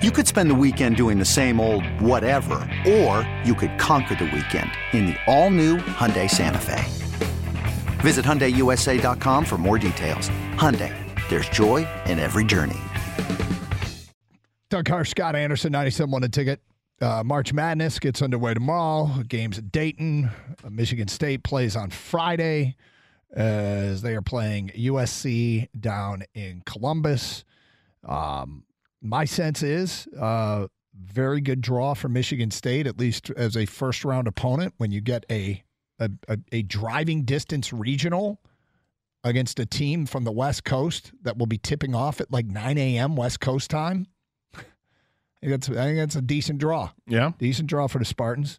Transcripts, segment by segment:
You could spend the weekend doing the same old whatever, or you could conquer the weekend in the all-new Hyundai Santa Fe. Visit HyundaiUSA.com for more details. Hyundai, there's joy in every journey. Doug Carr, Scott Anderson, 97 won a ticket. Uh, March Madness gets underway tomorrow. Games at Dayton. Uh, Michigan State plays on Friday as they are playing USC down in Columbus. Um, my sense is uh, very good draw for Michigan State, at least as a first round opponent. When you get a a, a, a driving distance regional against a team from the West Coast that will be tipping off at like 9 a.m. West Coast time. I think that's I think that's a decent draw. Yeah. Decent draw for the Spartans.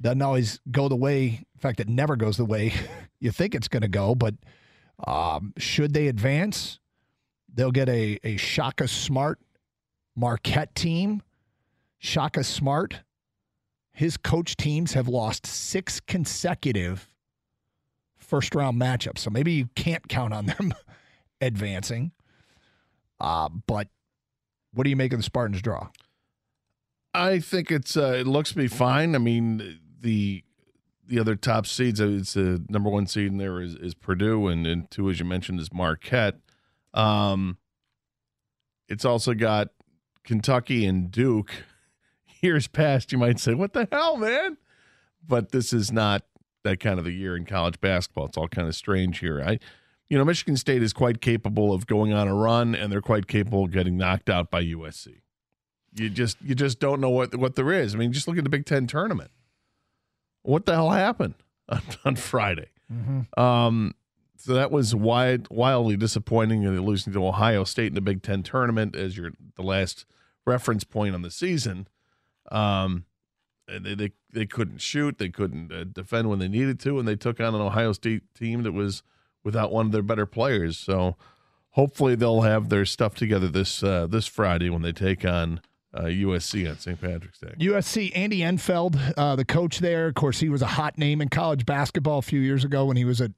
Doesn't always go the way. In fact, it never goes the way you think it's going to go. But um, should they advance, they'll get a a Shaka Smart Marquette team. Shaka Smart, his coach teams have lost six consecutive first round matchups. So maybe you can't count on them advancing. Uh, but what do you make of the Spartans draw? I think it's uh, it looks to be fine. I mean, the the other top seeds, uh, it's the number one seed in there is, is Purdue, and, and two, as you mentioned, is Marquette. Um, it's also got Kentucky and Duke. Years past, you might say, "What the hell, man?" But this is not that kind of a year in college basketball. It's all kind of strange here. I, you know, Michigan State is quite capable of going on a run, and they're quite capable of getting knocked out by USC. You just you just don't know what what there is. I mean, just look at the Big Ten tournament. What the hell happened on, on Friday? Mm-hmm. Um, so that was wildly disappointing. And losing to Ohio State in the Big Ten tournament as your the last reference point on the season. Um, they, they they couldn't shoot, they couldn't uh, defend when they needed to, and they took on an Ohio State team that was without one of their better players. So hopefully they'll have their stuff together this uh, this Friday when they take on uh, USC on St. Patrick's Day. USC, Andy Enfield, uh, the coach there. Of course, he was a hot name in college basketball a few years ago when he was at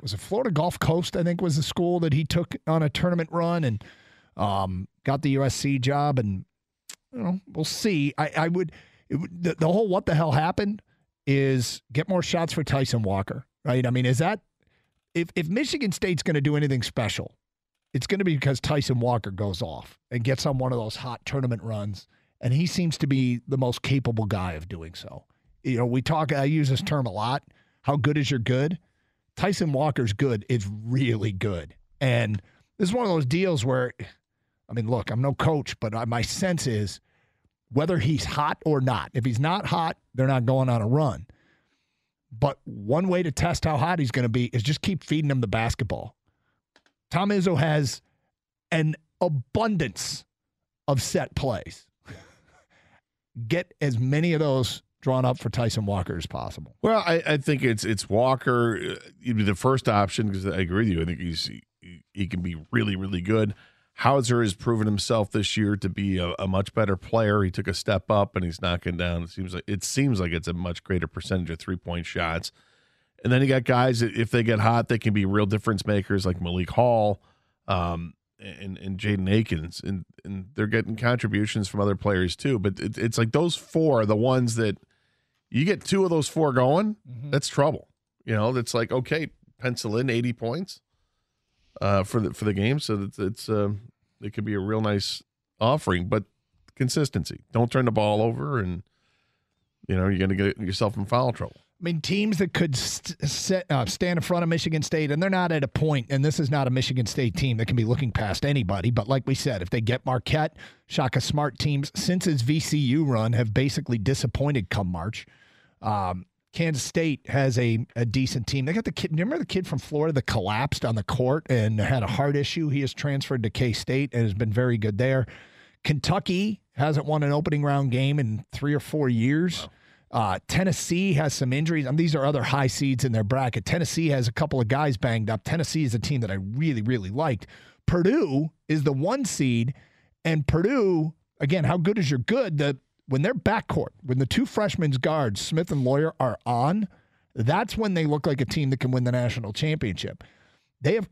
was it Florida Gulf Coast? I think was the school that he took on a tournament run and um, got the USC job. And you know, we'll see. I, I would it, the, the whole what the hell happened is get more shots for Tyson Walker, right? I mean, is that if if Michigan State's going to do anything special, it's going to be because Tyson Walker goes off and gets on one of those hot tournament runs, and he seems to be the most capable guy of doing so. You know, we talk. I use this term a lot. How good is your good? Tyson Walker's good is really good, and this is one of those deals where, I mean, look, I'm no coach, but my sense is whether he's hot or not. If he's not hot, they're not going on a run. But one way to test how hot he's going to be is just keep feeding him the basketball. Tom Izzo has an abundance of set plays. Get as many of those drawn up for Tyson Walker as possible. Well, I, I think it's it's Walker. Uh, He'd be the first option because I agree with you. I think he's he, he can be really really good. Hauser has proven himself this year to be a, a, much better player. He took a step up and he's knocking down. It seems like it seems like it's a much greater percentage of three point shots. And then you got guys that if they get hot, they can be real difference makers like Malik Hall um, and and Jaden Akins, and and they're getting contributions from other players too. But it, it's like those four are the ones that you get two of those four going, mm-hmm. that's trouble. You know, that's like okay, pencil in eighty points uh, for the for the game, so that it's uh, it could be a real nice offering. But consistency, don't turn the ball over, and you know you're going to get yourself in foul trouble. I mean, teams that could st- set, uh, stand in front of Michigan State, and they're not at a point, and this is not a Michigan State team that can be looking past anybody. But like we said, if they get Marquette, Shaka Smart teams since his VCU run have basically disappointed come March. Um, Kansas State has a, a decent team. They got the kid. Remember the kid from Florida that collapsed on the court and had a heart issue? He has transferred to K State and has been very good there. Kentucky hasn't won an opening round game in three or four years. Wow. Uh, Tennessee has some injuries. I mean, these are other high seeds in their bracket. Tennessee has a couple of guys banged up. Tennessee is a team that I really, really liked. Purdue is the one seed, and Purdue again. How good is your good? The when their backcourt, when the two freshmen's guards, Smith and Loyer, are on, that's when they look like a team that can win the national championship. they have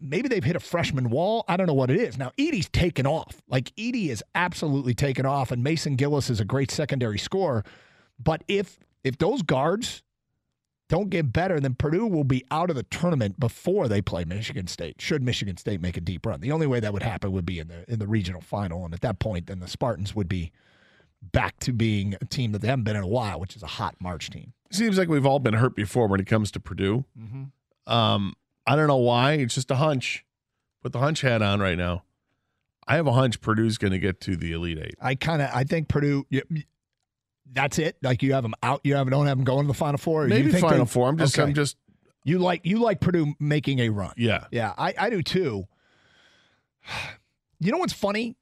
maybe they've hit a freshman wall. I don't know what it is. Now Edey's taken off. Like Edey is absolutely taken off, and Mason Gillis is a great secondary scorer. But if if those guards don't get better, then Purdue will be out of the tournament before they play Michigan State. Should Michigan State make a deep run, the only way that would happen would be in the in the regional final, and at that point, then the Spartans would be back to being a team that they haven't been in a while, which is a hot March team. Seems like we've all been hurt before when it comes to Purdue. Mm-hmm. Um, I don't know why. It's just a hunch. Put the hunch hat on right now. I have a hunch Purdue's going to get to the Elite Eight. I kind of I think Purdue. That's it. Like you have them out. You have don't have them going to the Final Four. Maybe think Final they- Four. I'm just, Okay. I'm just, You like you like Purdue making a run. yeah. Yeah, I, I do too. You know what's funny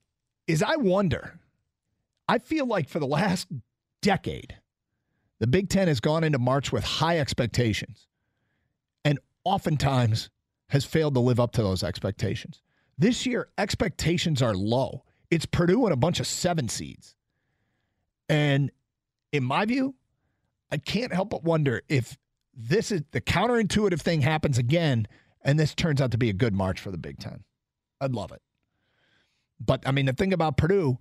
is I wonder. I feel like for the last decade, the Big Ten has gone into March with high expectations, and oftentimes has failed to live up to those expectations. This year, expectations are low. It's Purdue and a bunch of seven seeds, and in my view, I can't help but wonder if this is the counterintuitive thing happens again, and this turns out to be a good March for the Big Ten. I'd love it. But I mean, the thing about Purdue,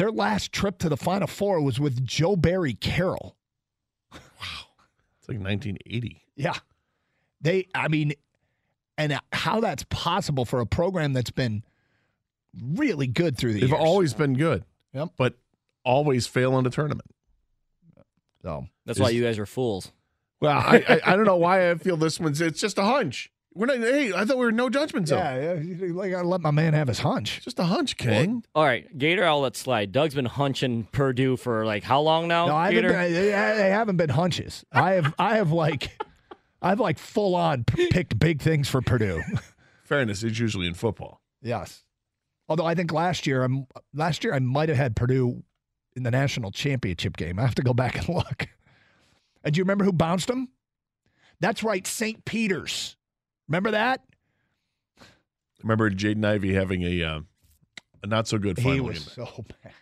their last trip to the Final Four was with Joe Barry Carroll. Wow. It's like 1980. Yeah. They, I mean, and how that's possible for a program that's been really good through the years. They've years. always been good, Yep. but always fail in the tournament. So, That's why you guys are fools. Well, I, I, I don't know why I feel this one's. It's just a hunch. We're not. Hey, I thought we were no judgment zone. yeah, yeah, like, gotta let my man have his hunch. Just a hunch, King. All right, Gator, I'll let slide. Doug's been hunching Purdue for like how long now? No, I haven't Gator? been, they, they haven't been hunches. I have, I have like, I've like full on p- picked big things for Purdue. Fairness is usually in football. Yes. Although I think last year, I'm last year I might have had Purdue in the national championship game. I have to go back and look. And do you remember who bounced them? That's right, St. Peter's. Remember that? Remember Jaden Ivey having a uh, a not so good final he was game. so bad,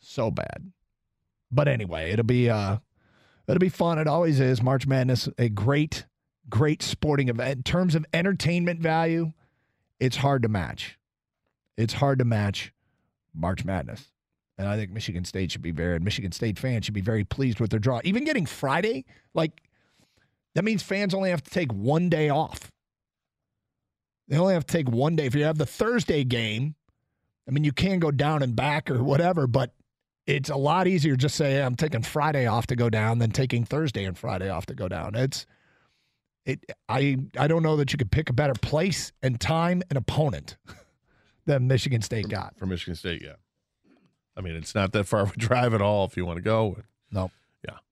so bad. But anyway, it'll be uh, it'll be fun. It always is. March Madness, a great, great sporting event in terms of entertainment value. It's hard to match. It's hard to match March Madness, and I think Michigan State should be very. and Michigan State fans should be very pleased with their draw. Even getting Friday, like that means fans only have to take one day off. They only have to take one day. If you have the Thursday game, I mean, you can go down and back or whatever, but it's a lot easier just say hey, I'm taking Friday off to go down than taking Thursday and Friday off to go down. It's it. I I don't know that you could pick a better place and time and opponent than Michigan State got. for Michigan State. Yeah, I mean it's not that far of a drive at all if you want to go. No,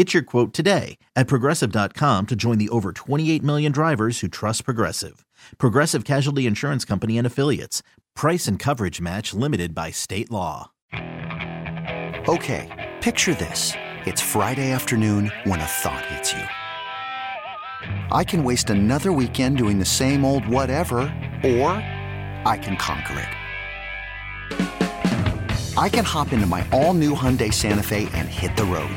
Get your quote today at progressive.com to join the over 28 million drivers who trust Progressive. Progressive Casualty Insurance Company and Affiliates. Price and coverage match limited by state law. Okay, picture this. It's Friday afternoon when a thought hits you. I can waste another weekend doing the same old whatever, or I can conquer it. I can hop into my all new Hyundai Santa Fe and hit the road.